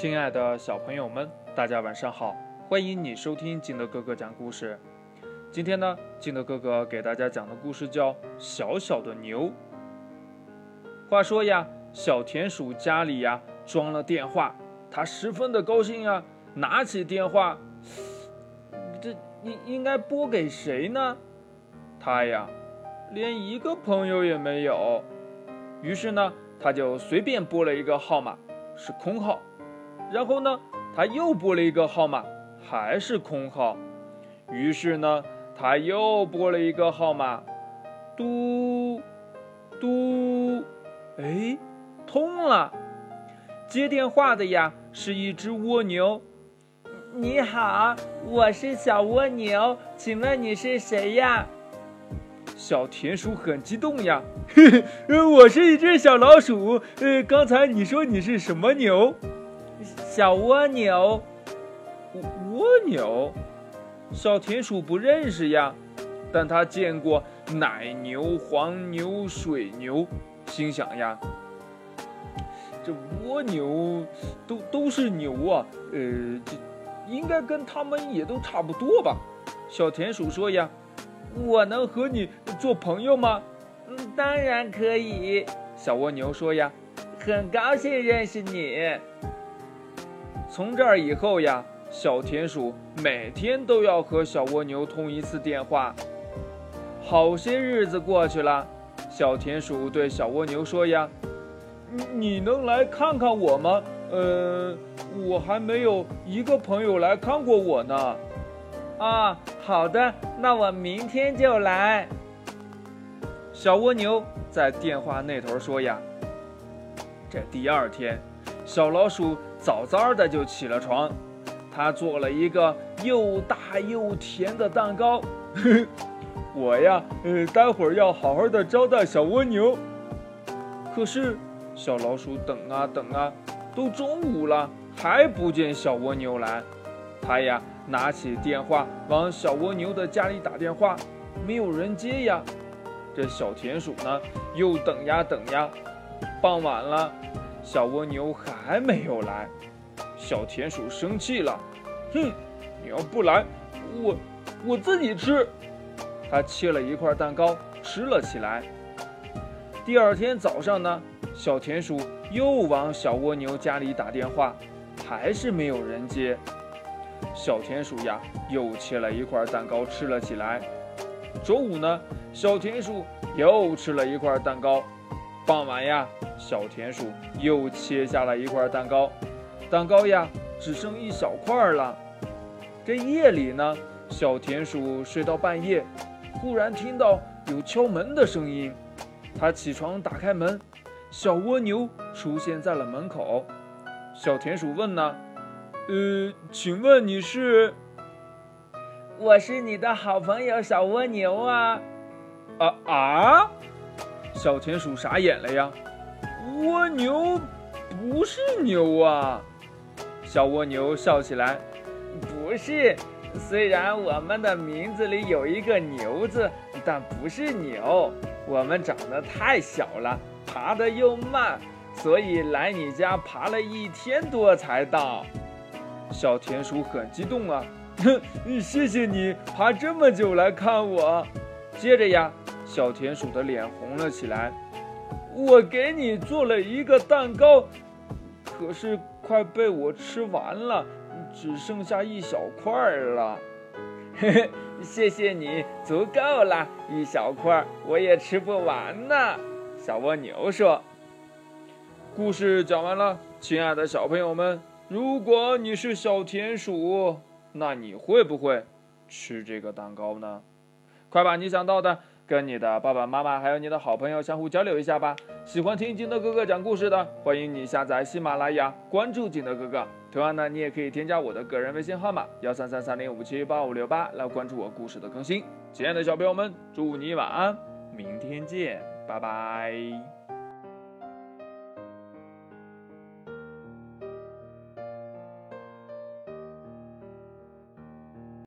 亲爱的小朋友们，大家晚上好！欢迎你收听金德哥哥讲故事。今天呢，金德哥哥给大家讲的故事叫《小小的牛》。话说呀，小田鼠家里呀装了电话，他十分的高兴啊，拿起电话，这应应该拨给谁呢？他呀，连一个朋友也没有。于是呢，他就随便拨了一个号码，是空号。然后呢，他又拨了一个号码，还是空号。于是呢，他又拨了一个号码，嘟嘟，哎，通了。接电话的呀，是一只蜗牛。你好，我是小蜗牛，请问你是谁呀？小田鼠很激动呀，嘿嘿，我是一只小老鼠。呃，刚才你说你是什么牛？小蜗牛，蜗牛，小田鼠不认识呀，但他见过奶牛、黄牛、水牛，心想呀，这蜗牛都都是牛啊，呃，这应该跟他们也都差不多吧？小田鼠说呀，我能和你做朋友吗？嗯，当然可以。小蜗牛说呀，很高兴认识你。从这儿以后呀，小田鼠每天都要和小蜗牛通一次电话。好些日子过去了，小田鼠对小蜗牛说：“呀，你你能来看看我吗？呃，我还没有一个朋友来看过我呢。”啊，好的，那我明天就来。小蜗牛在电话那头说：“呀，这第二天，小老鼠。”早早的就起了床，他做了一个又大又甜的蛋糕。我呀，呃，待会儿要好好的招待小蜗牛。可是，小老鼠等啊等啊，都中午了，还不见小蜗牛来。他呀，拿起电话往小蜗牛的家里打电话，没有人接呀。这小田鼠呢，又等呀等呀，傍晚了。小蜗牛还没有来，小田鼠生气了，哼，你要不来，我我自己吃。他切了一块蛋糕吃了起来。第二天早上呢，小田鼠又往小蜗牛家里打电话，还是没有人接。小田鼠呀，又切了一块蛋糕吃了起来。中午呢，小田鼠又吃了一块蛋糕。傍晚呀，小田鼠又切下了一块蛋糕，蛋糕呀只剩一小块了。这夜里呢，小田鼠睡到半夜，忽然听到有敲门的声音，它起床打开门，小蜗牛出现在了门口。小田鼠问呢：“呃，请问你是？我是你的好朋友小蜗牛啊。”啊啊！小田鼠傻眼了呀，蜗牛不是牛啊！小蜗牛笑起来，不是，虽然我们的名字里有一个牛字，但不是牛。我们长得太小了，爬得又慢，所以来你家爬了一天多才到。小田鼠很激动啊，哼，谢谢你爬这么久来看我。接着呀。小田鼠的脸红了起来。我给你做了一个蛋糕，可是快被我吃完了，只剩下一小块了。嘿嘿，谢谢你，足够了，一小块我也吃不完呢。小蜗牛说：“故事讲完了，亲爱的小朋友们，如果你是小田鼠，那你会不会吃这个蛋糕呢？快把你想到的。”跟你的爸爸妈妈还有你的好朋友相互交流一下吧。喜欢听金德哥哥讲故事的，欢迎你下载喜马拉雅，关注金德哥哥。同样呢，你也可以添加我的个人微信号码幺三三三零五七八五六八来关注我故事的更新。亲爱的小朋友们，祝你晚安，明天见，拜拜。